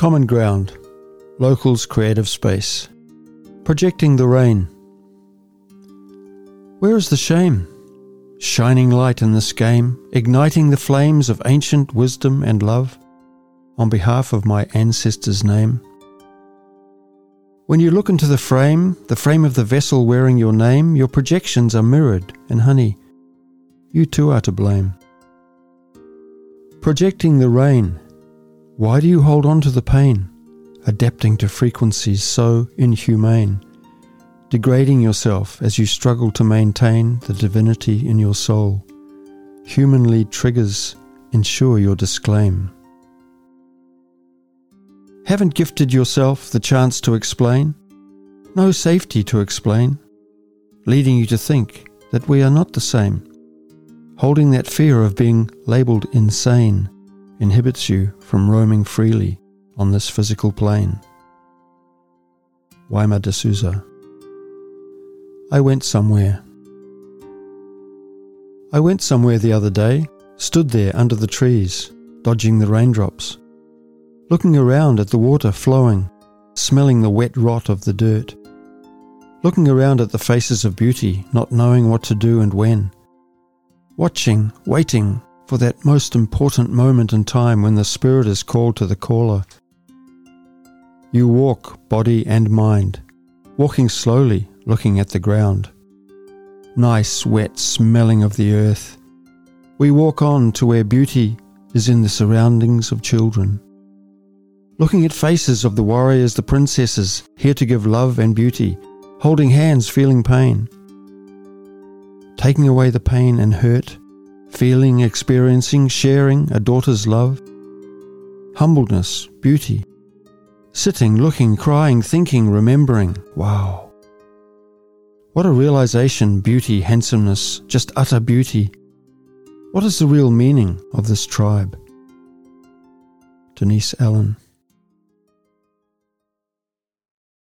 Common ground, locals' creative space, projecting the rain. Where is the shame? Shining light in this game, igniting the flames of ancient wisdom and love, on behalf of my ancestors' name. When you look into the frame, the frame of the vessel wearing your name, your projections are mirrored, and honey, you too are to blame. Projecting the rain, why do you hold on to the pain, adapting to frequencies so inhumane? degrading yourself as you struggle to maintain the divinity in your soul. Humanly triggers ensure your disclaim. Haven't gifted yourself the chance to explain? No safety to explain, leading you to think that we are not the same. Holding that fear of being labelled insane inhibits you from roaming freely on this physical plane. Waimā De I went somewhere. I went somewhere the other day, stood there under the trees, dodging the raindrops, looking around at the water flowing, smelling the wet rot of the dirt, looking around at the faces of beauty, not knowing what to do and when, watching, waiting for that most important moment in time when the spirit is called to the caller. You walk, body and mind, walking slowly, looking at the ground. Nice, wet smelling of the earth. We walk on to where beauty is in the surroundings of children. Looking at faces of the warriors, the princesses, here to give love and beauty, holding hands, feeling pain. Taking away the pain and hurt, feeling, experiencing, sharing a daughter's love. Humbleness, beauty. Sitting, looking, crying, thinking, remembering. Wow. What a realization, beauty, handsomeness, just utter beauty. What is the real meaning of this tribe? Denise Allen.